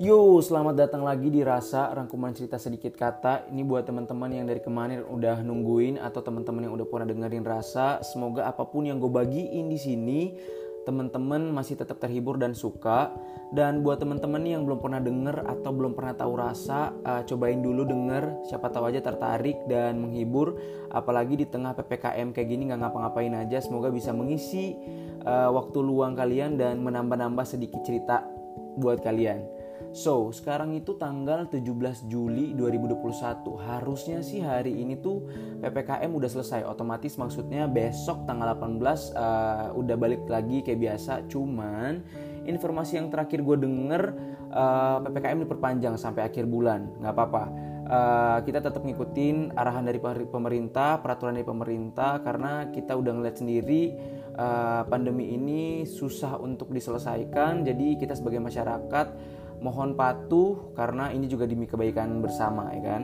Yo, selamat datang lagi di Rasa Rangkuman Cerita Sedikit Kata. Ini buat teman-teman yang dari kemarin udah nungguin atau teman-teman yang udah pernah dengerin Rasa. Semoga apa pun yang gue bagiin di sini, teman-teman masih tetap terhibur dan suka. Dan buat teman-teman yang belum pernah denger atau belum pernah tahu Rasa, uh, cobain dulu denger. Siapa tahu aja tertarik dan menghibur. Apalagi di tengah ppkm kayak gini nggak ngapa-ngapain aja. Semoga bisa mengisi uh, waktu luang kalian dan menambah-nambah sedikit cerita buat kalian. So, sekarang itu tanggal 17 Juli 2021. Harusnya sih hari ini tuh PPKM udah selesai. Otomatis maksudnya besok tanggal 18 uh, eh, udah balik lagi kayak biasa. Cuman informasi yang terakhir gue denger uh, eh, PPKM diperpanjang sampai akhir bulan. Nggak apa-apa. Uh, kita tetap ngikutin arahan dari pemerintah, peraturan dari pemerintah karena kita udah ngeliat sendiri uh, pandemi ini susah untuk diselesaikan. Jadi kita sebagai masyarakat mohon patuh karena ini juga demi kebaikan bersama ya kan?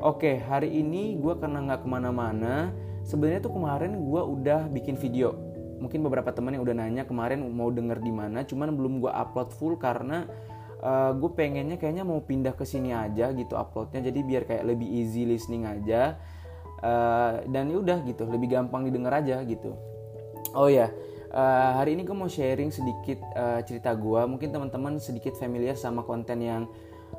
Oke hari ini gue karena nggak ke mana-mana sebenarnya tuh kemarin gue udah bikin video. Mungkin beberapa teman yang udah nanya kemarin mau denger di mana cuman belum gue upload full karena uh, eh, gue pengennya kayaknya mau pindah ke sini aja gitu uploadnya jadi biar kayak lebih easy listening aja. Uh, dan ya udah gitu lebih gampang didengar aja gitu. Oh ya uh, hari ini gue mau sharing sedikit uh, cerita gue. Mungkin teman-teman sedikit familiar sama konten yang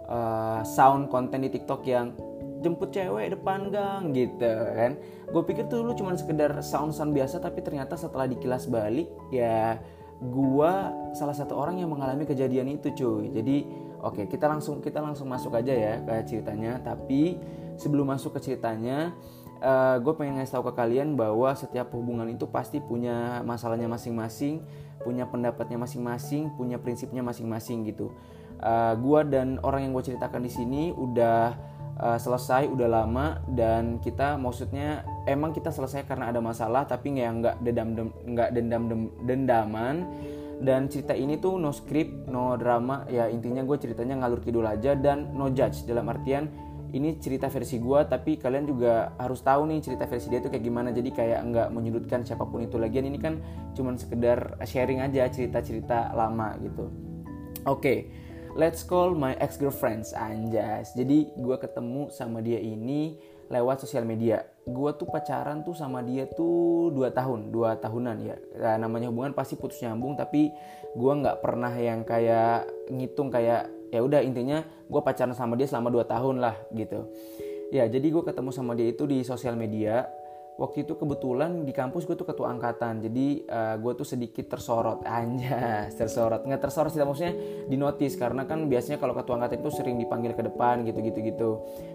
uh, sound konten di TikTok yang jemput cewek depan gang gitu kan. Gue pikir tuh dulu cuma sekedar sound-sound biasa tapi ternyata setelah dikilas balik ya gue salah satu orang yang mengalami kejadian itu cuy. Jadi oke okay, kita langsung kita langsung masuk aja ya ke ceritanya. Tapi sebelum masuk ke ceritanya uh, eh, gue pengen ngasih tahu ke kalian bahwa setiap hubungan itu pasti punya masalahnya masing-masing, punya pendapatnya masing-masing, punya prinsipnya masing-masing gitu. Uh, eh, gue dan orang yang gue ceritakan di sini udah uh, selesai, udah lama dan kita maksudnya emang kita selesai karena ada masalah, tapi nggak nggak dendam nggak dendam dendaman dan cerita ini tuh no script, no drama ya intinya gue ceritanya ngalur kidul aja dan no judge dalam artian ini cerita versi gue tapi kalian juga harus tahu nih cerita versi dia tuh kayak gimana. Jadi kayak nggak menyudutkan siapa pun itu. Lagian ini kan cuman sekedar sharing aja cerita-cerita lama gitu. Oke okay, let's call my ex girlfriends anjas. Jadi gue ketemu sama dia ini lewat sosial media. Gue tuh pacaran tuh sama dia tuh dua tahun dua tahunan ya. Nah, namanya hubungan pasti putus nyambung tapi gue nggak pernah yang kayak ngitung kayak ya udah intinya gue pacaran sama dia selama 2 tahun lah gitu. Ya jadi gue ketemu sama dia itu di sosial media. Waktu itu kebetulan di kampus gue tuh ketua angkatan jadi uh, eh, gue tuh sedikit tersorot. Aja tersorot. Nggak tersorot sih maksudnya di notice karena kan biasanya kalau ketua angkatan itu sering dipanggil ke depan gitu gitu. Gitu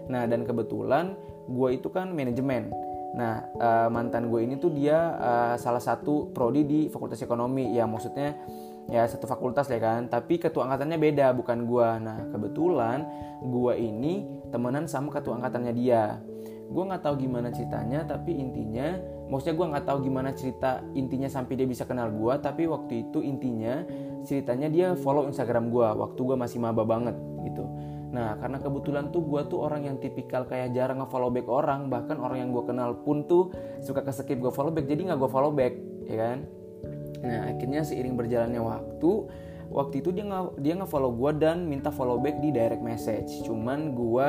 nah dan kebetulan gue itu kan manajemen. Nah uh, mantan gue ini tuh dia uh, salah satu prodi di fakultas ekonomi. Ya maksudnya ya satu fakultas ya kan. Tapi ketua angkatannya beda bukan gua. Nah kebetulan gua ini temenan sama ketua angkatannya dia. Gue nggak tahu gimana ceritanya tapi intinya maksudnya gue nggak tahu gimana cerita intinya sampai dia bisa kenal gue tapi waktu itu intinya ceritanya dia follow instagram gue waktu gue masih maba banget gitu. Nah karena kebetulan tuh gue tuh orang yang tipikal kayak jarang nge-follow back orang bahkan orang yang gue kenal pun tuh suka keskip gue follow back jadi nggak gue follow back ya kan Nah akhirnya seiring berjalannya waktu waktu itu dia nggak dia nggak follow gue dan minta follow back di direct message. Cuman gue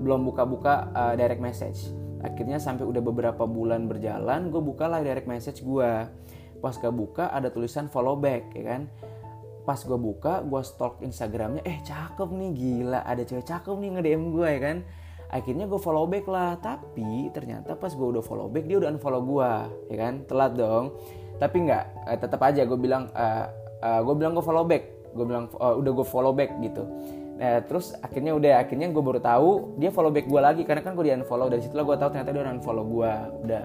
belum buka-buka uh, direct message. Akhirnya sampai udah beberapa bulan berjalan gue bukalah direct message gue pas gak buka ada tulisan follow back ya kan? Pas gue buka gue stalk instagramnya eh cakep nih gila ada cewek cakep nih nge DM gue ya kan? Akhirnya gue follow back lah. Tapi ternyata pas gue udah follow back dia udah unfollow gue ya kan? Telat dong tapi nggak uh, tetap aja gue bilang uh, uh, gue bilang gue follow back. Gue bilang uh, udah gue follow back gitu. Nah terus akhirnya udah akhirnya gue baru tahu dia follow back gue lagi. Karena kan gue di unfollow dari situlah gue tahu ternyata dia udah unfollow gue udah.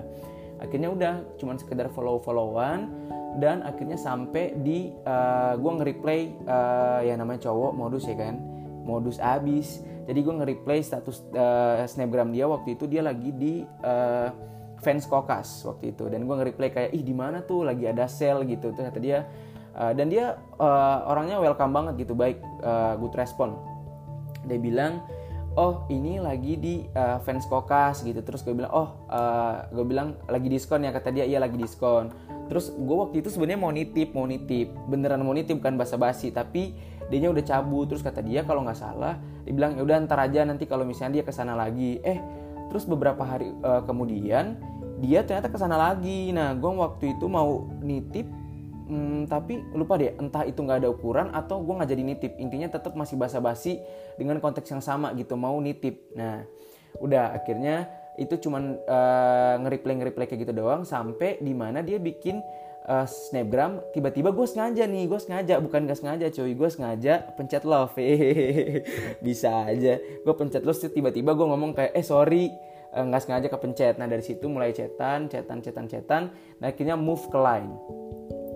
Akhirnya udah cuman sekedar follow followan dan akhirnya sampai di uh, gue nge-replay uh, ya namanya cowok modus ya kan? Modus abis. Jadi gue nge-replay status uh, snapgram dia waktu itu dia lagi di uh, fans kokas waktu itu. Dan gue nge-replay kayak ih di mana tuh? Lagi ada sale gitu. Tuh kata dia uh, dan dia uh, orangnya welcome banget gitu baik uh, good respon. Dia bilang oh ini lagi di uh, fans kokas gitu. Terus gue bilang oh uh, gue bilang lagi diskon ya kata dia iya lagi diskon. Terus gue waktu itu sebenarnya mau nitip mau nitip. Beneran mau nitip bukan basa-basi tapi dia udah cabut. Terus kata dia kalau nggak salah dibilang ya udah ntar aja nanti kalau misalnya dia ke sana lagi. Eh terus beberapa hari uh, kemudian dia ternyata ke sana lagi. Nah gue waktu itu mau nitip hmm, tapi lupa deh entah itu nggak ada ukuran atau gue nggak jadi nitip. Intinya tetap masih basa-basi dengan konteks yang sama gitu mau nitip. Nah udah akhirnya itu cuman uh, nge-replay nge-replay kayak gitu doang sampai di mana dia bikin uh, snapgram. Tiba-tiba gue sengaja nih gue sengaja bukan gak sengaja cuy gue sengaja pencet love. Bisa aja. Gue pencet love tiba-tiba gue ngomong kayak eh sorry. eh, nggak uh, sengaja kepencet. Nah dari situ mulai cetan cetan cetan cetan. Nah akhirnya move ke line.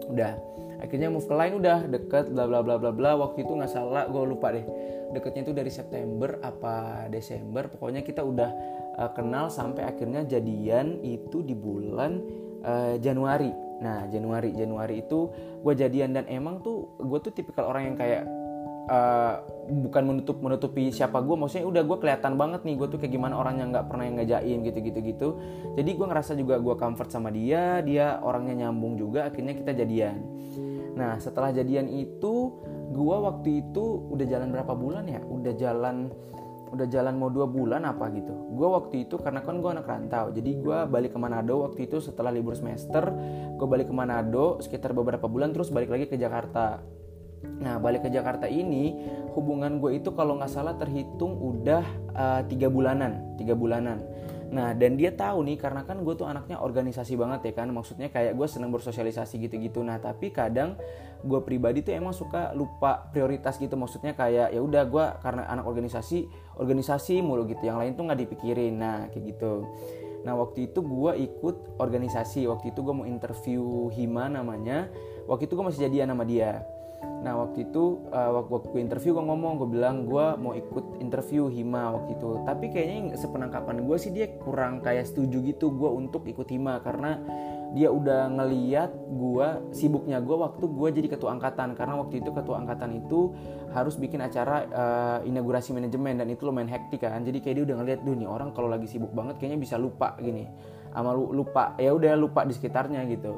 Udah. Akhirnya move ke lain udah deket bla bla bla bla bla. Waktu itu nggak salah gue lupa deh. Deketnya itu dari September apa Desember. Pokoknya kita udah uh, kenal sampai akhirnya jadian itu di bulan uh, Januari. Nah Januari Januari itu gue jadian. Dan emang tuh gue tuh tipikal orang yang kayak uh, bukan menutup menutupi siapa gue maksudnya udah gue kelihatan banget nih gue tuh kayak gimana orang yang nggak pernah yang ngajain gitu gitu. Gitu jadi gue ngerasa juga gue comfort sama dia dia orangnya nyambung juga akhirnya kita jadian. Nah setelah jadian itu gue waktu itu udah jalan berapa bulan ya? Udah jalan udah jalan mau dua bulan apa gitu. Gue waktu itu karena kan gue anak rantau jadi gue balik ke Manado waktu itu setelah libur semester. Gue balik ke Manado sekitar beberapa bulan terus balik lagi ke Jakarta Nah balik ke Jakarta ini hubungan gue itu kalau nggak salah terhitung udah uh, tiga bulanan, tiga bulanan. Nah dan dia tahu nih karena kan gue tuh anaknya organisasi banget ya kan, maksudnya kayak gue seneng bersosialisasi gitu-gitu. Nah tapi kadang gue pribadi tuh emang suka lupa prioritas gitu, maksudnya kayak ya udah gue karena anak organisasi, organisasi mulu gitu, yang lain tuh nggak dipikirin. Nah kayak gitu. Nah waktu itu gue ikut organisasi, waktu itu gue mau interview Hima namanya, waktu itu gue masih jadian sama dia Nah waktu itu uh, waktu gue interview gue ngomong gue bilang gue mau ikut interview Hima waktu itu. Tapi kayaknya sepenangkapan gue sih dia kurang kayak setuju gitu gue untuk ikut Hima karena dia udah ngeliat gue sibuknya gue waktu gue jadi ketua angkatan. Karena waktu itu ketua angkatan itu harus bikin acara uh, inaugurasi manajemen dan itu lumayan hektik kan. Jadi kayak dia udah ngeliat duh nih orang kalau lagi sibuk banget kayaknya bisa lupa gini. Sama lupa ya udah lupa di sekitarnya gitu.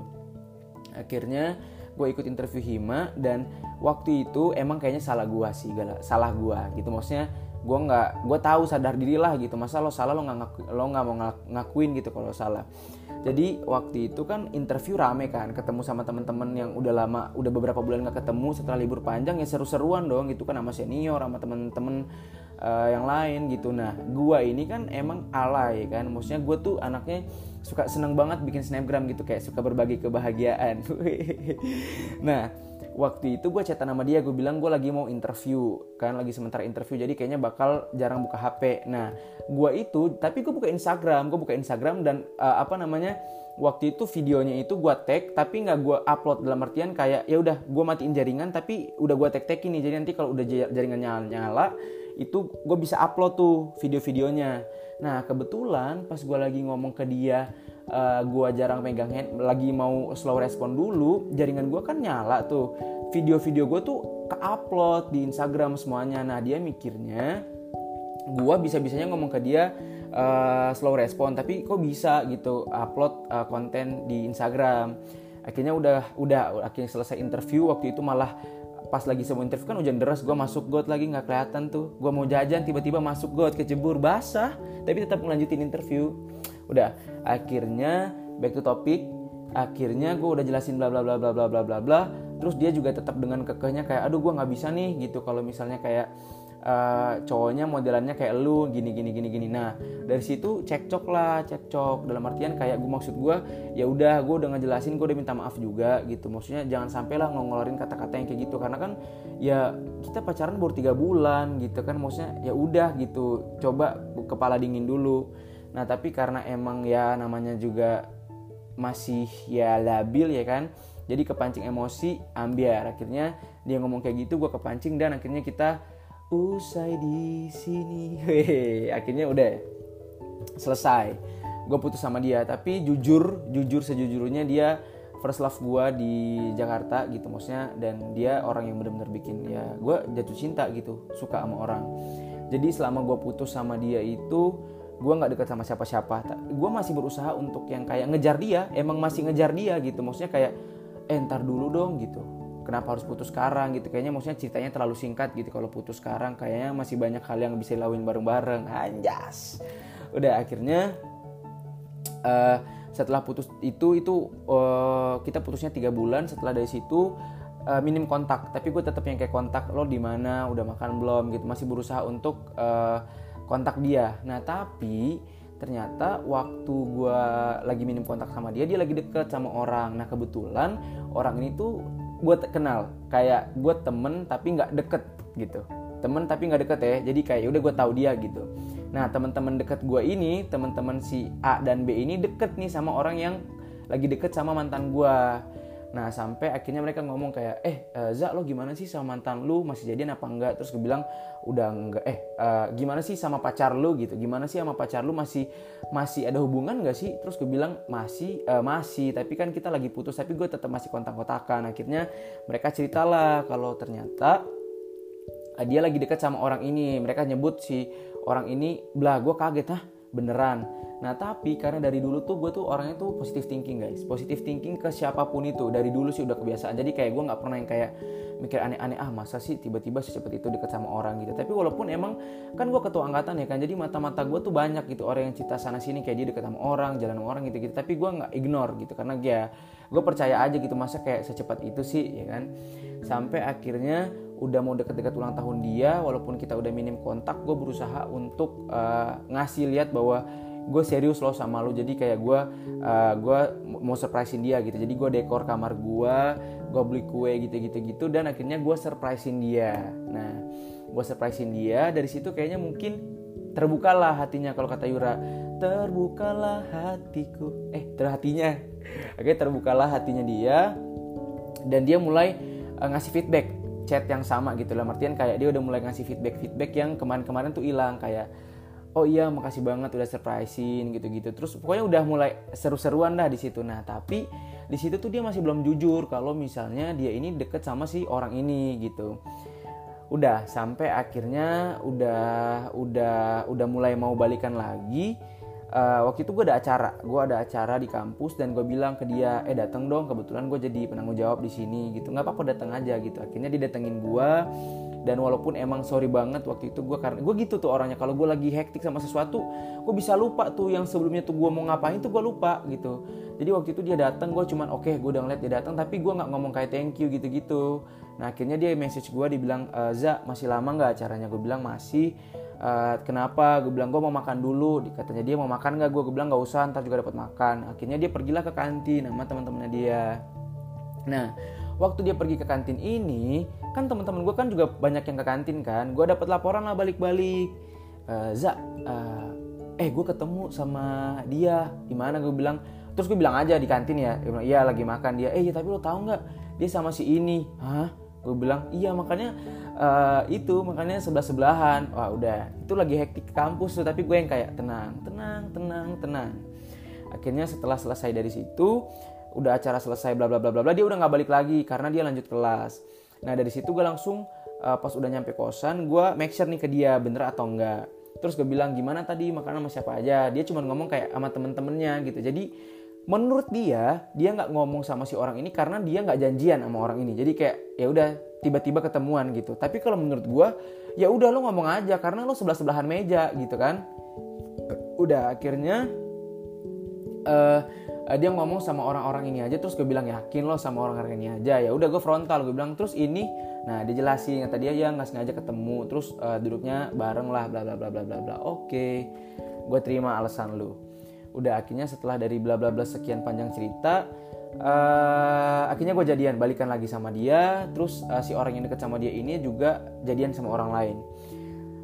Akhirnya gue ikut interview Hima dan waktu itu emang kayaknya salah gue sih gala, salah gue gitu. Maksudnya gue nggak gue tahu sadar diri lah gitu. Masa lo salah lo nggak lo nggak mau ngakuin gitu kalau salah. Jadi waktu itu kan interview rame kan ketemu sama teman-teman yang udah lama udah beberapa bulan nggak ketemu. Setelah libur panjang ya seru-seruan dong gitu kan sama senior sama teman-teman uh, yang lain gitu. Nah gue ini kan emang alay kan. Maksudnya gue tuh anaknya suka seneng banget bikin snapgram gitu kayak suka berbagi kebahagiaan. Nah waktu itu gue chatan sama dia gue bilang gue lagi mau interview kan lagi sementara interview jadi kayaknya bakal jarang buka HP nah gue itu tapi gue buka Instagram gue buka Instagram dan uh, apa namanya waktu itu videonya itu gue tag tapi nggak gue upload dalam artian kayak ya udah gue matiin jaringan tapi udah gue tag tag ini jadi nanti kalau udah jaringan nyala nyala itu gue bisa upload tuh video-videonya. Nah kebetulan pas gue lagi ngomong ke dia uh, eh, gue jarang pegang hand lagi mau slow respon dulu jaringan gue kan nyala tuh. Video-video gue tuh ke upload di Instagram semuanya. Nah dia mikirnya gue bisa-bisanya ngomong ke dia uh, slow respon tapi kok bisa gitu upload uh, konten di Instagram. Akhirnya udah udah akhirnya selesai interview waktu itu malah pas lagi semua interview kan hujan deras gue masuk got lagi nggak kelihatan tuh. Gue mau jajan tiba-tiba masuk got kecebur basah. Tapi tetap melanjutin interview. Udah akhirnya back to topic. Akhirnya gue udah jelasin bla bla bla bla bla bla bla. Bla terus dia juga tetap dengan kekehnya kayak aduh gue nggak bisa nih gitu. Kalau misalnya kayak uh, cowoknya modelannya kayak lu gini gini gini gini. Nah dari situ cekcok lah cekcok. Dalam artian kayak gue maksud gue ya udah gue udah ngejelasin gue udah minta maaf juga gitu. Maksudnya jangan sampai lah ngongolorin kata-kata yang kayak gitu. Karena kan ya kita pacaran baru tiga bulan gitu kan. Maksudnya ya udah gitu coba kepala dingin dulu. Nah tapi karena emang ya namanya juga masih ya labil ya kan jadi kepancing emosi ambiar. Akhirnya dia ngomong kayak gitu gue kepancing dan akhirnya kita usai di sini. Hehehe, akhirnya udah selesai. Gue putus sama dia tapi jujur jujur sejujurnya dia first love gue di Jakarta gitu maksudnya dan dia orang yang benar-benar bikin ya gue jatuh cinta gitu suka sama orang. Jadi selama gue putus sama dia itu gue nggak dekat sama siapa-siapa. Gue masih berusaha untuk yang kayak ngejar dia emang masih ngejar dia gitu. Maksudnya kayak eh dulu dong gitu kenapa harus putus sekarang gitu. Kayaknya maksudnya ceritanya terlalu singkat gitu. Kalau putus sekarang kayaknya masih banyak hal yang bisa dilakuin bareng-bareng. Anjas. Udah akhirnya uh, setelah putus itu itu uh, kita putusnya tiga bulan. Setelah dari situ uh, minim kontak. Tapi gue tetap yang kayak kontak lo di mana? Udah makan belum? Gitu. Masih berusaha untuk uh, kontak dia. Nah tapi ternyata waktu gue lagi minim kontak sama dia dia lagi deket sama orang. Nah kebetulan orang ini tuh gue kenal. Kayak gue temen tapi nggak deket gitu. Temen tapi nggak deket ya. Jadi kayak ya udah gue tahu dia gitu. Nah teman-teman deket gue ini teman-teman si A dan B ini deket nih sama orang yang lagi deket sama mantan gue Nah sampai akhirnya mereka ngomong kayak eh uh, Za lo gimana sih sama mantan lu? Masih jadian apa enggak? Terus gue bilang udah enggak eh uh, gimana sih sama pacar lu gitu? Gimana sih sama pacar lu? Masih masih ada hubungan gak sih? Terus gue bilang masih uh, masih. Tapi kan kita lagi putus tapi gue tetap masih kontak-kontakan. Akhirnya mereka ceritalah kalau ternyata uh, dia lagi dekat sama orang ini. Mereka nyebut si orang ini belah gue kaget ah beneran Nah tapi karena dari dulu tuh gue tuh orangnya tuh positive thinking guys. Positive thinking ke siapa pun itu. Dari dulu sih udah kebiasaan. Jadi kayak gue gak pernah yang kayak mikir aneh-aneh Ah masa sih tiba-tiba secepat itu deket sama orang gitu. Tapi walaupun emang kan gue ketua angkatan ya kan Jadi mata-mata gue tuh banyak gitu. Orang yang cerita sana sini kayak dia deket sama orang Jalan sama orang gitu-gitu. Tapi gue gak ignore gitu Karena ya gue percaya aja gitu Masa kayak secepat itu sih ya kan. Sampai akhirnya udah mau deket-deket ulang tahun dia walaupun kita udah minim kontak gue berusaha untuk uh, ngasih lihat bahwa gue serius loh sama lo jadi kayak gue uh, gue mau surprisein dia gitu. Jadi gue dekor kamar gue gue beli kue gitu gitu gitu dan akhirnya gue surprisein dia. Nah gue surprisein dia dari situ kayaknya mungkin terbukalah hatinya kalau kata Yura. Terbukalah hatiku. Eh terhatinya. Oke terbukalah hatinya dia dan dia mulai uh, ngasih feedback. Chat yang sama gitu. Lah Martian kayak dia udah mulai ngasih feedback feedback yang kemarin-kemarin tuh hilang. Kayak oh iya makasih banget udah surprisein gitu-gitu. Terus pokoknya udah mulai seru-seruan dah di situ. Nah tapi di situ tuh dia masih belum jujur kalau misalnya dia ini deket sama si orang ini gitu. Udah sampai akhirnya udah udah udah mulai mau balikan lagi. Uh, waktu itu gue ada acara. Gue ada acara di kampus dan gue bilang ke dia eh datang dong kebetulan gue jadi penanggung jawab di sini gitu. Nggak apa-apa datang aja gitu. Akhirnya dia datengin gue dan walaupun emang sorry banget waktu itu gue karena gue gitu tuh orangnya. Kalau gue lagi hektik sama sesuatu gue bisa lupa tuh yang sebelumnya tuh gue mau ngapain tuh gue lupa gitu. Jadi waktu itu dia datang gue cuman oke okay, gue udah ngeliat dia datang tapi gue nggak ngomong kayak thank you gitu gitu nah akhirnya dia message gue dibilang e, za masih lama nggak acaranya? Gue bilang masih. Uh, kenapa? Gue bilang gue mau makan dulu. Katanya dia mau makan nggak? Gue gue bilang nggak usah ntar juga dapat makan. Akhirnya dia pergilah ke kantin sama teman-temannya dia. Nah waktu dia pergi ke kantin ini kan teman-teman gue kan juga banyak yang ke kantin kan. Gue dapat laporan lah balik-balik. Uh, za uh, eh gue ketemu sama dia. Gimana? Gue bilang terus gue bilang aja di kantin ya. Iya lagi makan. Dia eh ya tapi lo tahu nggak? Dia sama si ini. Hah? Gue bilang iya makanya uh, itu makanya sebelah sebelahan wah udah. Itu lagi hektik kampus tuh tapi gue yang kayak tenang tenang tenang tenang. Akhirnya setelah selesai dari situ udah acara selesai bla bla bla bla bla dia udah nggak balik lagi karena dia lanjut kelas nah dari situ gue langsung uh, pas udah nyampe kosan gue make sure nih ke dia bener atau enggak. Terus gue bilang gimana tadi? Makan sama siapa aja? Dia cuma ngomong kayak sama temen-temennya gitu. Jadi menurut dia dia nggak ngomong sama si orang ini karena dia nggak janjian sama orang ini. Jadi kayak ya udah tiba-tiba ketemuan gitu. Tapi kalau menurut gue ya udah lo ngomong aja karena lo sebelah sebelahan meja gitu kan. Udah akhirnya uh, uh, dia ngomong sama orang-orang ini aja terus gue bilang yakin lo sama orang-orang ini aja? Ya udah gue frontal gue bilang terus ini? Nah dia jelasin kata dia ya nggak sengaja ketemu terus uh, duduknya bareng lah bla bla bla bla bla bla. Oke gue terima alasan lu. Udah akhirnya setelah dari bla bla bla sekian panjang cerita uh, akhirnya gue jadian balikan lagi sama dia terus uh, si orang yang deket sama dia ini juga jadian sama orang lain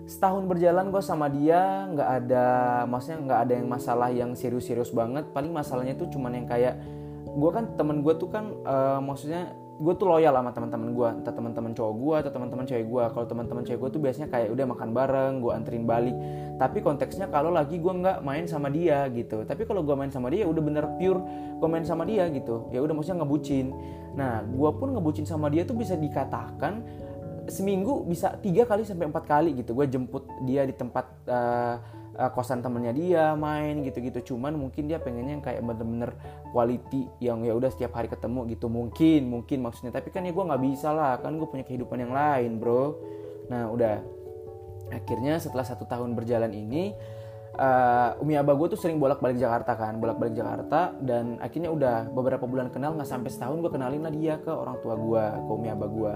setahun berjalan gue sama dia nggak ada maksudnya nggak ada yang masalah yang serius-serius banget. Paling masalahnya itu cuman yang kayak gue kan temen gue tuh kan uh, maksudnya gue tuh loyal sama teman-teman gue entah teman-teman cowok gue atau teman-teman cewek gue kalau teman-teman cewek gue tuh biasanya kayak udah makan bareng gue anterin balik. Tapi konteksnya kalau lagi gue nggak main sama dia gitu. Tapi kalau gue main sama dia udah bener pure gue main sama dia gitu. Ya udah maksudnya ngebucin. Nah gue pun ngebucin sama dia tuh bisa dikatakan seminggu bisa tiga kali sampai empat kali gitu. Gue jemput dia di tempat uh, uh, kosan temennya dia main gitu-gitu. Cuman mungkin dia pengennya yang kayak bener-bener quality yang ya udah setiap hari ketemu gitu. Mungkin mungkin maksudnya. Tapi kan ya gue nggak bisa lah. Kan gue punya kehidupan yang lain bro. Nah udah. Akhirnya setelah satu tahun berjalan ini uh, Umi Abah gue tuh sering bolak-balik Jakarta kan bolak-balik Jakarta dan akhirnya udah beberapa bulan kenal nggak sampai setahun gue kenalin lah dia ke orang tua gue ke Umi Abah gue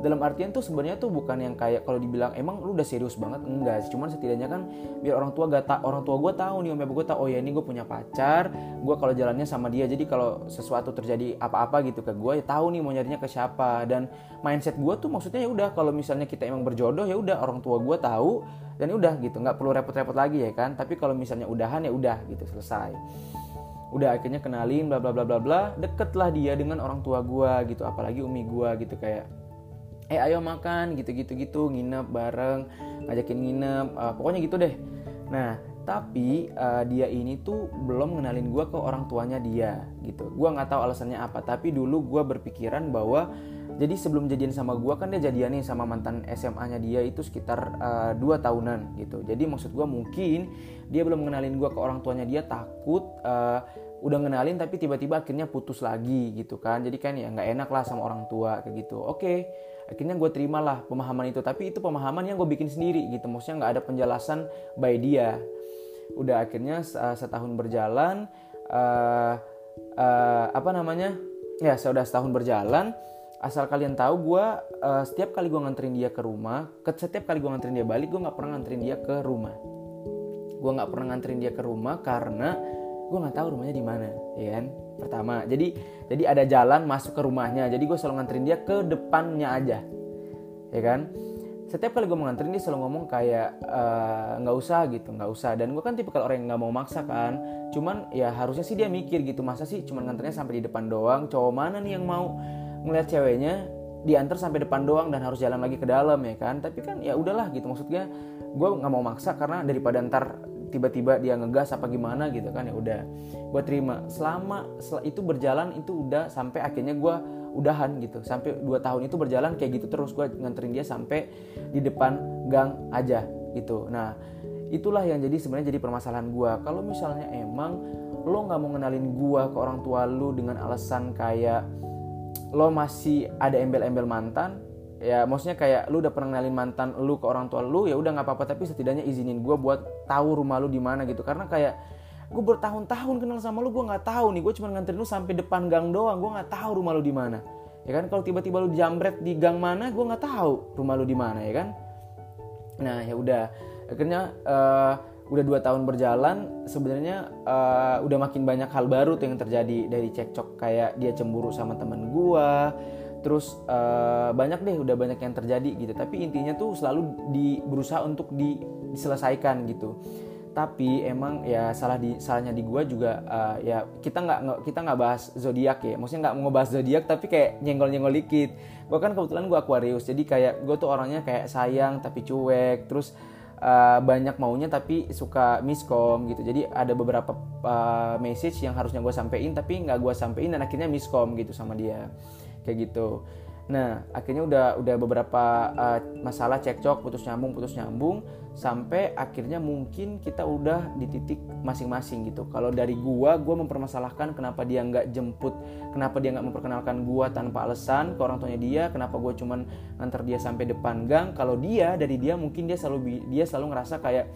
dalam artian tuh sebenarnya tuh bukan yang kayak kalau dibilang emang lu udah serius banget? Enggak cuman setidaknya kan biar orang tua gak tak orang tua gue tahu nih om ibu gue tahu oh ya ini gue punya pacar gue kalau jalannya sama dia jadi kalau sesuatu terjadi apa-apa gitu ke gue ya tahu nih mau nyarinya ke siapa. Dan mindset gue tuh maksudnya ya udah kalau misalnya kita emang berjodoh ya udah orang tua gue tahu dan ya udah gitu nggak perlu repot-repot lagi ya kan. Tapi kalau misalnya udahan ya udah gitu selesai. Udah akhirnya kenalin bla bla bla bla bla. Deket lah dia dengan orang tua gue gitu apalagi umi gue gitu kayak eh ayo makan gitu-gitu gitu nginep bareng ngajakin nginep uh, pokoknya gitu deh. Nah tapi uh, dia ini tuh belum ngenalin gue ke orang tuanya dia gitu. Gue nggak tahu alasannya apa tapi dulu gue berpikiran bahwa jadi sebelum jadian sama gue kan dia jadian nih sama mantan SMA-nya dia itu sekitar uh, 2 tahunan gitu. Jadi maksud gue mungkin dia belum ngenalin gue ke orang tuanya dia takut uh, udah ngenalin tapi tiba-tiba akhirnya putus lagi gitu kan. Jadi kan ya nggak enak lah sama orang tua kayak gitu. Oke okay akhirnya gue terimalah pemahaman itu. Tapi itu pemahaman yang gue bikin sendiri gitu. Maksudnya nggak ada penjelasan by dia. Udah akhirnya uh, setahun berjalan uh, uh, apa namanya? Ya sudah setahun berjalan asal kalian tahu gue uh, setiap kali gue nganterin dia ke rumah ke setiap kali gue nganterin dia balik gue nggak pernah nganterin dia ke rumah. Gue nggak pernah nganterin dia ke rumah karena gue nggak tahu rumahnya di mana ya kan? Pertama jadi jadi ada jalan masuk ke rumahnya jadi gue selalu nganterin dia ke depannya aja ya kan? Setiap kali gue mau nganterin dia selalu ngomong kayak eh, nggak uh, usah gitu nggak usah. Dan gue kan tipe kalau orang yang nggak mau maksa kan cuman ya harusnya sih dia mikir gitu masa sih cuman nganterinnya sampai di depan doang? Cowok mana nih yang mau ngeliat ceweknya diantar sampai depan doang dan harus jalan lagi ke dalam ya kan? Tapi kan ya udahlah gitu. Maksudnya gue nggak mau maksa karena daripada ntar tiba-tiba dia ngegas apa gimana gitu kan ya udah gue terima. Selama itu berjalan itu udah sampai akhirnya gue udahan gitu. Sampai dua tahun itu berjalan kayak gitu terus gue nganterin dia sampai di depan gang aja gitu. Nah itulah yang jadi sebenarnya jadi permasalahan gue kalau misalnya emang lo nggak mau ngenalin gue ke orang tua lo dengan alasan kayak lo masih ada embel-embel mantan ya maksudnya kayak lu udah pernah ngenalin mantan lu ke orang tua lu ya udah nggak apa-apa tapi setidaknya izinin gue buat tahu rumah lu di mana gitu. Karena kayak gue bertahun-tahun kenal sama lu gue nggak tahu nih gue cuma nganterin lu sampai depan gang doang gue nggak tahu rumah lu di mana. Ya kan kalau tiba-tiba lu jambret di gang mana gue nggak tahu rumah lu di mana ya kan? Nah ya udah. Akhirnya uh, udah dua tahun berjalan sebenarnya uh, udah makin banyak hal baru tuh yang terjadi. Dari cekcok kayak dia cemburu sama temen gue terus uh, banyak deh udah banyak yang terjadi gitu. Tapi intinya tuh selalu di berusaha untuk di, diselesaikan gitu. Tapi emang ya salah di salahnya di gua juga uh, ya kita nggak kita nggak bahas zodiak ya. Maksudnya nggak mau bahas zodiak tapi kayak nyenggol nyenggol dikit. Gua kan kebetulan gua Aquarius jadi kayak gua tuh orangnya kayak sayang tapi cuek terus uh, banyak maunya tapi suka miskom gitu. Jadi ada beberapa uh, message yang harusnya gue sampein tapi nggak gue sampein dan akhirnya miskom gitu sama dia. Kayak gitu. Nah akhirnya udah udah beberapa uh, masalah cekcok putus nyambung putus nyambung sampai akhirnya mungkin kita udah di titik masing-masing gitu. Kalau dari gua gua mempermasalahkan kenapa dia nggak jemput kenapa dia nggak memperkenalkan gua tanpa alasan ke orang tuanya dia kenapa gua cuman nganter dia sampai depan gang. Kalau dia dari dia mungkin dia selalu dia selalu ngerasa kayak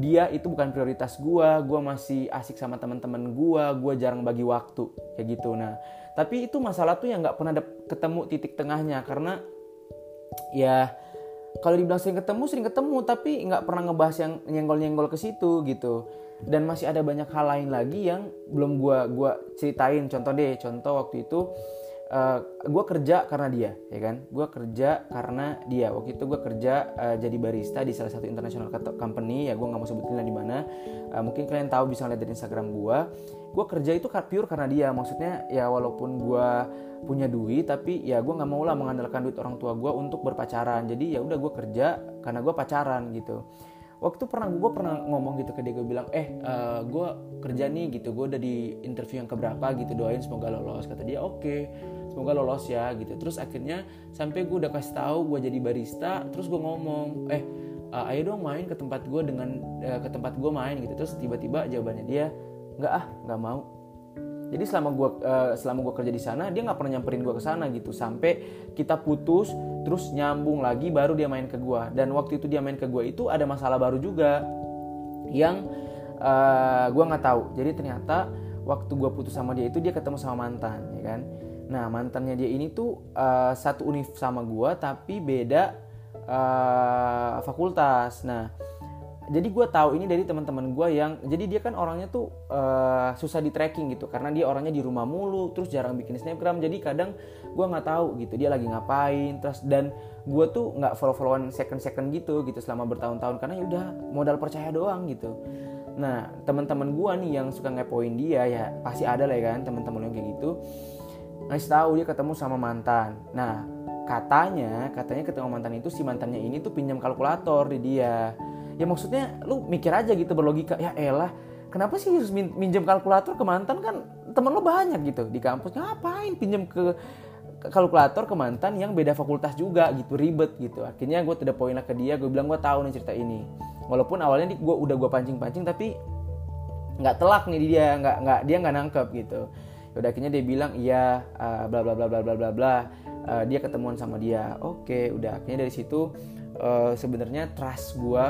dia itu bukan prioritas gua gua masih asik sama teman-teman gua gua jarang bagi waktu kayak gitu. Nah tapi itu masalah tuh yang nggak pernah ketemu titik tengahnya karena ya kalau dibilang sering ketemu sering ketemu tapi nggak pernah ngebahas yang nyenggol-nyenggol ke situ gitu. Dan masih ada banyak hal lain lagi yang belum gua gua ceritain. Contoh deh contoh waktu itu uh, eh, gue kerja karena dia ya kan? Gue kerja karena dia. Waktu itu gue kerja uh, jadi barista di salah satu international company ya gue nggak mau sebutin di mana. Uh, mungkin kalian tahu bisa lihat dari instagram gue gue kerja itu pure karena dia. Maksudnya ya walaupun gue punya duit tapi ya gue nggak mau lah mengandalkan duit orang tua gue untuk berpacaran. Jadi ya udah gue kerja karena gue pacaran gitu. Waktu pernah gue pernah ngomong gitu ke dia gue bilang eh uh, gue kerja nih gitu. Gue udah di interview yang keberapa gitu. Doain semoga lolos. Kata dia oke okay, semoga lolos ya gitu. Terus akhirnya sampai gue udah kasih tahu gue jadi barista terus gue ngomong eh uh, ayo dong main ke tempat gue dengan uh, ke tempat gue main gitu. Terus tiba-tiba jawabannya dia nggak ah nggak mau. Jadi selama gue uh, selama gue kerja di sana dia nggak pernah nyamperin gue ke sana gitu. Sampai kita putus terus nyambung lagi baru dia main ke gue dan waktu itu dia main ke gue itu ada masalah baru juga yang uh, gue nggak tahu. Jadi ternyata waktu gue putus sama dia itu dia ketemu sama mantan ya kan? Nah mantannya dia ini tuh uh, satu univ sama gue tapi beda uh, fakultas. Nah jadi gue tahu ini dari teman-teman gue yang jadi dia kan orangnya tuh uh, susah di tracking gitu. Karena dia orangnya di rumah mulu terus jarang bikin snapgram. Jadi kadang gue nggak tahu gitu dia lagi ngapain terus dan gue tuh nggak follow followan second second gitu gitu selama bertahun-tahun. Karena ya udah modal percaya doang gitu. Nah teman-teman gue nih yang suka ngepoin dia ya pasti ada lah ya kan teman-teman yang kayak gitu. Ngasih tahu dia ketemu sama mantan. Nah katanya katanya ketemu mantan itu si mantannya ini tuh pinjam kalkulator di dia ya maksudnya lu mikir aja gitu berlogika ya elah kenapa sih harus minjem kalkulator ke mantan? Kan temen lo banyak gitu di kampus. Ngapain pinjam ke kalkulator ke mantan yang beda fakultas juga gitu ribet gitu. Akhirnya gue tidak poin ke dia gue bilang gue tahu nih cerita ini. Walaupun awalnya gue udah gue pancing-pancing tapi nggak telak nih dia nggak nggak dia nggak nangkep gitu. Udah akhirnya dia bilang iya uh, bla bla bla bla bla bla bla uh, dia ketemuan sama dia. Oke udah akhirnya dari situ uh, sebenarnya trust gue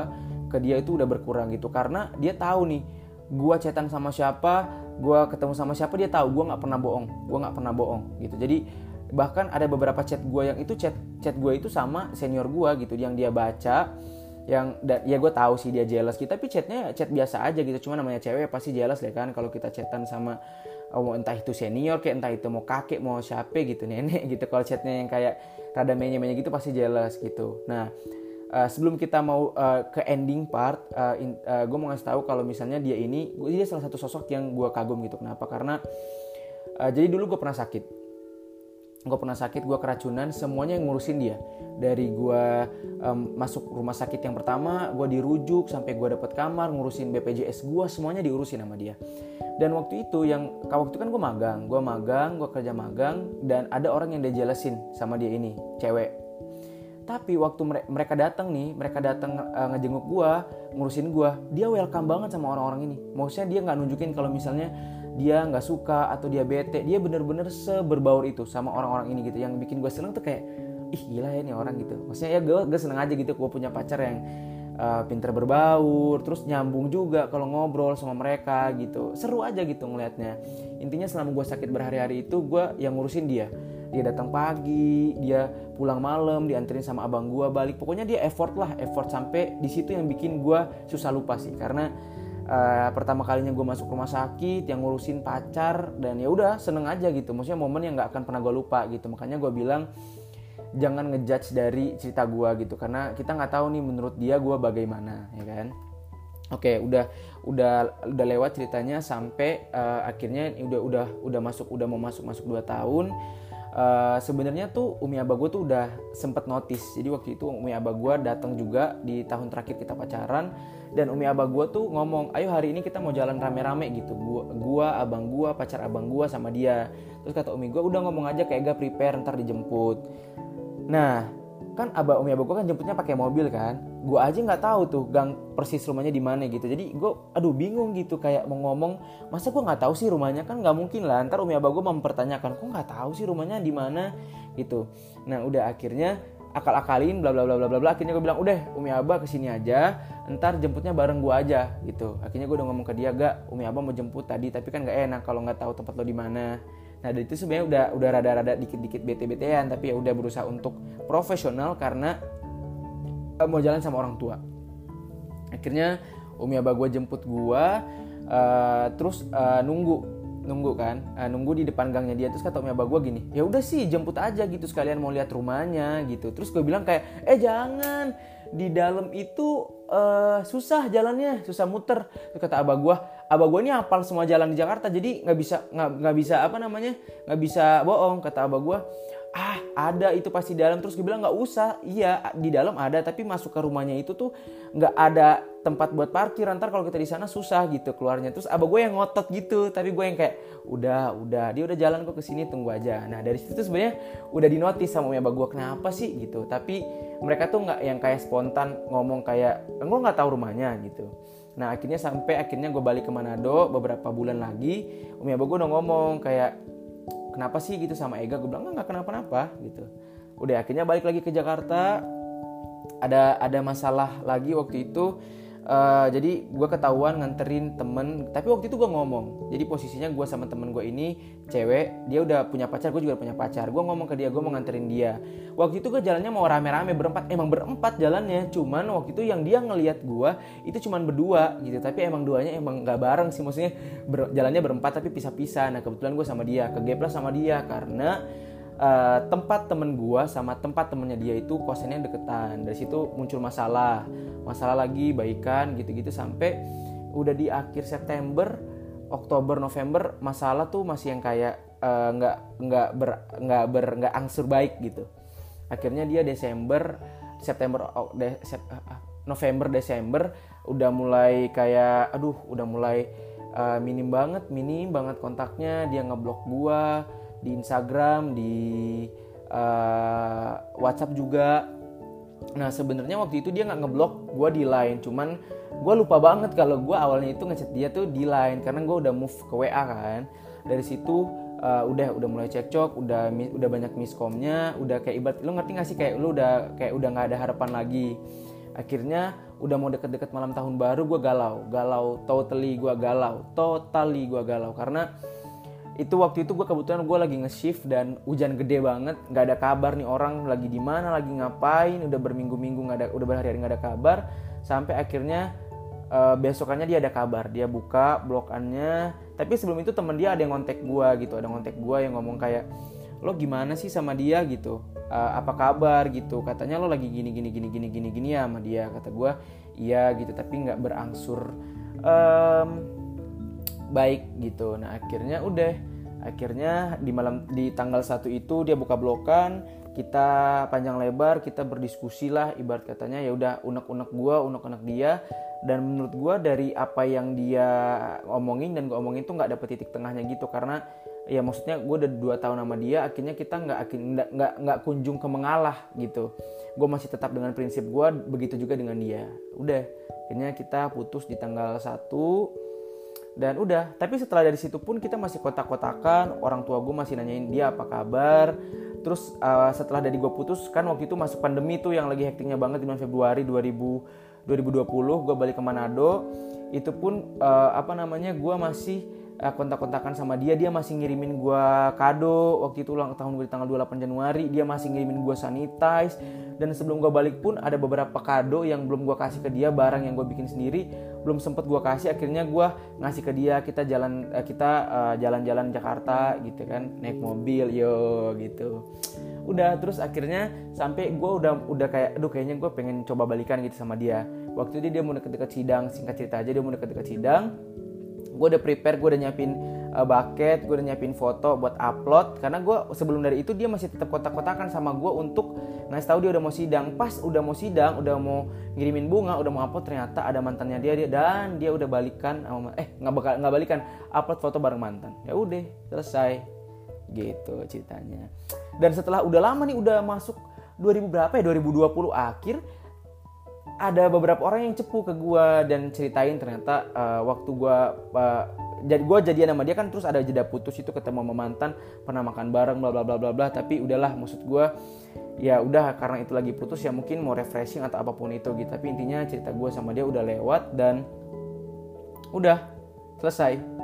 ke dia itu udah berkurang gitu. Karena dia tahu nih gue chatan sama siapa gue ketemu sama siapa dia tahu gue nggak pernah bohong gue nggak pernah bohong gitu. Jadi bahkan ada beberapa chat gue yang itu chat chat gue itu sama senior gue gitu yang dia baca yang ya gue tahu sih dia jealous gitu tapi chatnya chat biasa aja gitu. Cuma namanya cewek pasti jealous deh kan kalau kita chatan sama oh, entah itu senior kayak entah itu mau kakek mau siapa gitu nenek gitu. Kalau chatnya yang kayak rada menye menye gitu pasti jealous gitu. Nah uh, sebelum kita mau uh, ke ending part, uh, uh, gue mau ngasih tahu kalau misalnya dia ini, dia salah satu sosok yang gue kagum gitu. Kenapa? Karena uh, jadi dulu gue pernah sakit, gue pernah sakit, gue keracunan, semuanya yang ngurusin dia. Dari gue um, masuk rumah sakit yang pertama, gue dirujuk sampai gue dapet kamar, ngurusin BPJS gue, semuanya diurusin sama dia. Dan waktu itu yang waktu itu kan gue magang, gue magang, gue kerja magang, dan ada orang yang dia jelasin sama dia ini, cewek tapi waktu mereka datang nih mereka datang uh, ngejenguk gua ngurusin gua dia welcome banget sama orang-orang ini. Maksudnya dia nggak nunjukin kalau misalnya dia nggak suka atau dia bete. Dia bener-bener seberbaur itu sama orang-orang ini gitu. Yang bikin gue seneng tuh kayak ih gila ya nih orang gitu. Maksudnya ya gue gue seneng aja gitu gue punya pacar yang uh, pinter berbaur terus nyambung juga kalau ngobrol sama mereka gitu. Seru aja gitu ngelihatnya intinya selama gue sakit berhari-hari itu gue yang ngurusin dia. Dia datang pagi dia pulang malam dianterin sama abang gue balik. Pokoknya dia effort lah effort sampai di situ yang bikin gue susah lupa sih. Karena uh, pertama kalinya gue masuk rumah sakit yang ngurusin pacar dan ya udah seneng aja gitu. Maksudnya momen yang nggak akan pernah gue lupa gitu. Makanya gue bilang jangan ngejudge dari cerita gue gitu. Karena kita nggak tahu nih menurut dia gue bagaimana ya kan? Oke udah udah udah lewat ceritanya sampai uh, akhirnya udah udah udah masuk udah mau masuk masuk dua tahun uh, sebenarnya tuh Umi Abah gue tuh udah sempet notice. Jadi waktu itu Umi Abah gue datang juga di tahun terakhir kita pacaran. Dan Umi Abah gue tuh ngomong ayo hari ini kita mau jalan rame-rame gitu. Gua, gua abang gua pacar abang gua sama dia. Terus kata Umi gue udah ngomong aja kayak gak prepare ntar dijemput. Nah kan abah umi abah gue kan jemputnya pakai mobil kan. Gue aja nggak tahu tuh gang persis rumahnya di mana gitu. Jadi gue aduh bingung gitu kayak mau ngomong masa gue nggak tahu sih rumahnya? Kan nggak mungkin lah. Ntar umi abah gue mempertanyakan kok nggak tahu sih rumahnya di mana? Gitu. Nah udah akhirnya akal-akalin bla bla bla bla bla bla. Akhirnya gue bilang udah umi abah ke sini aja. Ntar jemputnya bareng gue aja. Gitu. Akhirnya gue udah ngomong ke dia gak umi abah mau jemput tadi tapi kan nggak enak kalau nggak tahu tempat lo di mana Nah dari itu sebenarnya udah udah rada-rada dikit-dikit bete-betean tapi ya udah berusaha untuk profesional karena uh, mau jalan sama orang tua. Akhirnya Umi Abah gue jemput gue uh, terus uh, nunggu nunggu kan uh, nunggu di depan gangnya dia terus kata Umi Abah gue gini ya udah sih jemput aja gitu sekalian mau lihat rumahnya gitu terus gue bilang kayak eh jangan di dalam itu uh, susah jalannya susah muter. Kata abah gue abah gue ini hafal semua jalan di Jakarta jadi nggak bisa nggak bisa apa namanya nggak bisa bohong kata abah gue ah ada itu pasti di dalam. Terus gue bilang nggak usah. Iya di dalam ada tapi masuk ke rumahnya itu tuh nggak ada tempat buat parkir. Ntar kalau kita di sana susah gitu keluarnya. Terus abah gue yang ngotot gitu tapi gue yang kayak udah udah. Dia udah jalan kok ke sini tunggu aja. Nah dari situ sebenarnya udah dinotis sama abah gue kenapa sih? gitu. Tapi mereka tuh nggak yang kayak spontan ngomong kayak gue nggak tahu rumahnya gitu. Nah akhirnya sampai akhirnya gue balik ke Manado beberapa bulan lagi umi abah gue udah ngomong kayak kenapa sih gitu sama Ega? Gue bilang nggak kenapa-napa gitu. Udah akhirnya balik lagi ke Jakarta. Ada ada masalah lagi waktu itu Uh, jadi gue ketahuan nganterin temen tapi waktu itu gue ngomong. Jadi posisinya gue sama temen gue ini cewek dia udah punya pacar gue juga punya pacar. Gue ngomong ke dia gue mau nganterin dia. Waktu itu gue jalannya mau rame-rame berempat emang berempat jalannya. Cuman waktu itu yang dia ngelihat gue itu cuman berdua gitu. Tapi emang duanya emang gak bareng sih maksudnya ber, jalannya berempat tapi pisah-pisah. Nah kebetulan gue sama dia ke sama dia karena uh, tempat temen gue sama tempat temennya dia itu kosannya deketan. Dari situ muncul masalah. Masalah lagi baikan gitu-gitu sampai udah di akhir September Oktober November masalah tuh masih yang kayak eh, nggak uh, nggak ber nggak ber nggak angsur baik gitu. Akhirnya dia Desember September oh, de, sep, uh, November Desember udah mulai kayak aduh udah mulai uh, minim banget minim banget kontaknya. Dia ngeblok gua di Instagram di uh, WhatsApp juga. Nah sebenarnya waktu itu dia nggak ngeblok gue di line. Cuman gue lupa banget kalau gue awalnya itu ngechat dia tuh di line karena gue udah move ke WA kan. Dari situ uh, udah udah mulai cekcok udah udah banyak miskomnya udah kayak ibarat lu ngerti gak sih? Kayak lu udah kayak udah nggak ada harapan lagi. Akhirnya udah mau deket-deket malam tahun baru gue galau. Galau totally gue galau. Totally gue galau. Karena itu waktu itu gue kebetulan gue lagi nge-shift dan hujan gede banget nggak ada kabar nih orang lagi di mana lagi ngapain udah berminggu-minggu nggak ada udah berhari-hari nggak ada kabar sampai akhirnya uh, besokannya dia ada kabar dia buka blokannya tapi sebelum itu temen dia ada yang kontak gue gitu ada kontak gue yang ngomong kayak lo gimana sih sama dia? gitu. Uh, apa kabar? gitu. Katanya lo lagi gini gini gini gini gini gini ya sama dia. Kata gue iya gitu tapi nggak berangsur. Um, baik gitu. Nah akhirnya udah. Akhirnya di malam di tanggal satu itu dia buka blokan kita panjang lebar kita berdiskusi lah ibarat katanya ya udah unek-unek gua unek-unek dia. Dan menurut gua dari apa yang dia omongin dan gua omongin tuh nggak dapet titik tengahnya gitu. Karena ya maksudnya gue udah dua tahun sama dia akhirnya kita nggak nggak nggak kunjung ke mengalah gitu. Gue masih tetap dengan prinsip gue begitu juga dengan dia. Udah akhirnya kita putus di tanggal satu dan udah tapi setelah dari situ pun kita masih kotak-kotakan orang tua gue masih nanyain dia apa kabar? Terus uh, setelah dari gue putus kan waktu itu masuk pandemi tuh yang lagi hektiknya banget di bulan Februari 2000 2020 gue balik ke Manado. Itu pun uh, apa namanya gue masih kontak-kontakan sama dia dia masih ngirimin gue kado. Waktu itu ulang tahun gue di tanggal 28 Januari dia masih ngirimin gue sanitize. Dan sebelum gue balik pun ada beberapa kado yang belum gue kasih ke dia barang yang gue bikin sendiri. Belum sempet gue kasih akhirnya gue ngasih ke dia kita jalan uh, kita uh, jalan-jalan Jakarta gitu kan naik mobil yo gitu. Udah terus akhirnya sampai gue udah udah kayak aduh kayaknya gue pengen coba balikan gitu sama dia. Waktu itu dia mau deket-deket sidang singkat cerita aja dia mau deket-deket sidang gue udah prepare gue udah nyiapin uh, bucket gue udah nyiapin foto buat upload. Karena gue sebelum dari itu dia masih tetap kotak-kotakan sama gue untuk ngasih tahu dia udah mau sidang. Pas udah mau sidang udah mau ngirimin bunga udah mau upload ternyata ada mantannya dia dia dan dia udah balikan eh nggak bakal nggak balikan upload foto bareng mantan. Ya udah selesai. Gitu ceritanya. Dan setelah udah lama nih udah masuk 2000 berapa ya? 2020 akhir ada beberapa orang yang cepu ke gue dan ceritain ternyata uh, waktu gue uh, jadi gue jadian sama dia kan terus ada jeda putus itu ketemu sama mantan pernah makan bareng bla bla bla bla bla. Tapi udahlah maksud gue ya udah karena itu lagi putus ya mungkin mau refreshing atau apa pun itu gitu. Tapi intinya cerita gue sama dia udah lewat dan udah selesai.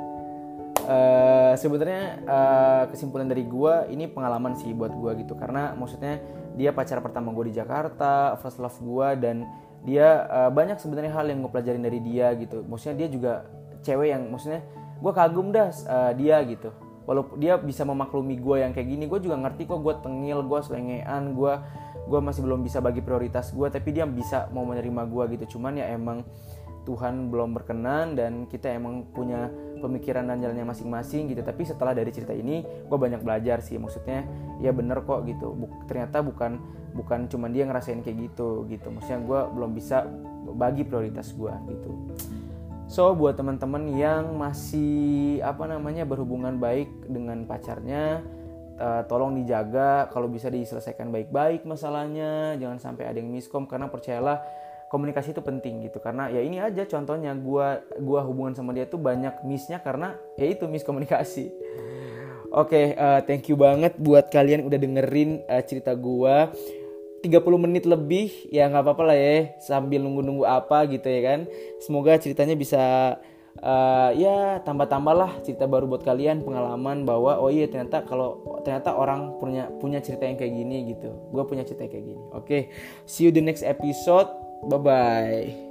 Uh, sebenarnya uh, kesimpulan dari gue ini pengalaman sih buat gue gitu. Karena maksudnya dia pacar pertama gue di Jakarta first love gue dan dia uh, banyak sebenarnya hal yang gue pelajarin dari dia gitu. Maksudnya dia juga cewek yang maksudnya gue kagum dah uh, dia gitu. Walaupun dia bisa memaklumi gue yang kayak gini gue juga ngerti kok gue tengil gue selengean gue gue masih belum bisa bagi prioritas gue tapi dia bisa mau menerima gue gitu. Cuman ya emang Tuhan belum berkenan dan kita emang punya pemikiran dan jalannya masing-masing gitu. Tapi setelah dari cerita ini gue banyak belajar sih. Maksudnya ya bener kok gitu. Buk, ternyata bukan bukan cuma dia ngerasain kayak gitu gitu. Maksudnya gue belum bisa bagi prioritas gue gitu. So buat teman-teman yang masih apa namanya berhubungan baik dengan pacarnya uh, tolong dijaga. Kalau bisa diselesaikan baik-baik masalahnya jangan sampai ada yang miskom. Karena percayalah komunikasi itu penting gitu. Karena ya ini aja contohnya gua gua hubungan sama dia tuh banyak missnya karena ya itu miskomunikasi oke okay, uh, eh, thank you banget buat kalian udah dengerin uh, cerita gua. 30 menit lebih ya nggak apa-apa lah ya sambil nunggu-nunggu apa gitu ya kan. Semoga ceritanya bisa uh, ya tambah-tambah lah cerita baru buat kalian pengalaman bahwa oh iya ternyata kalau ternyata orang punya punya cerita yang kayak gini gitu. Gue punya cerita yang kayak gini. Oke okay, see you the next episode Bye bye.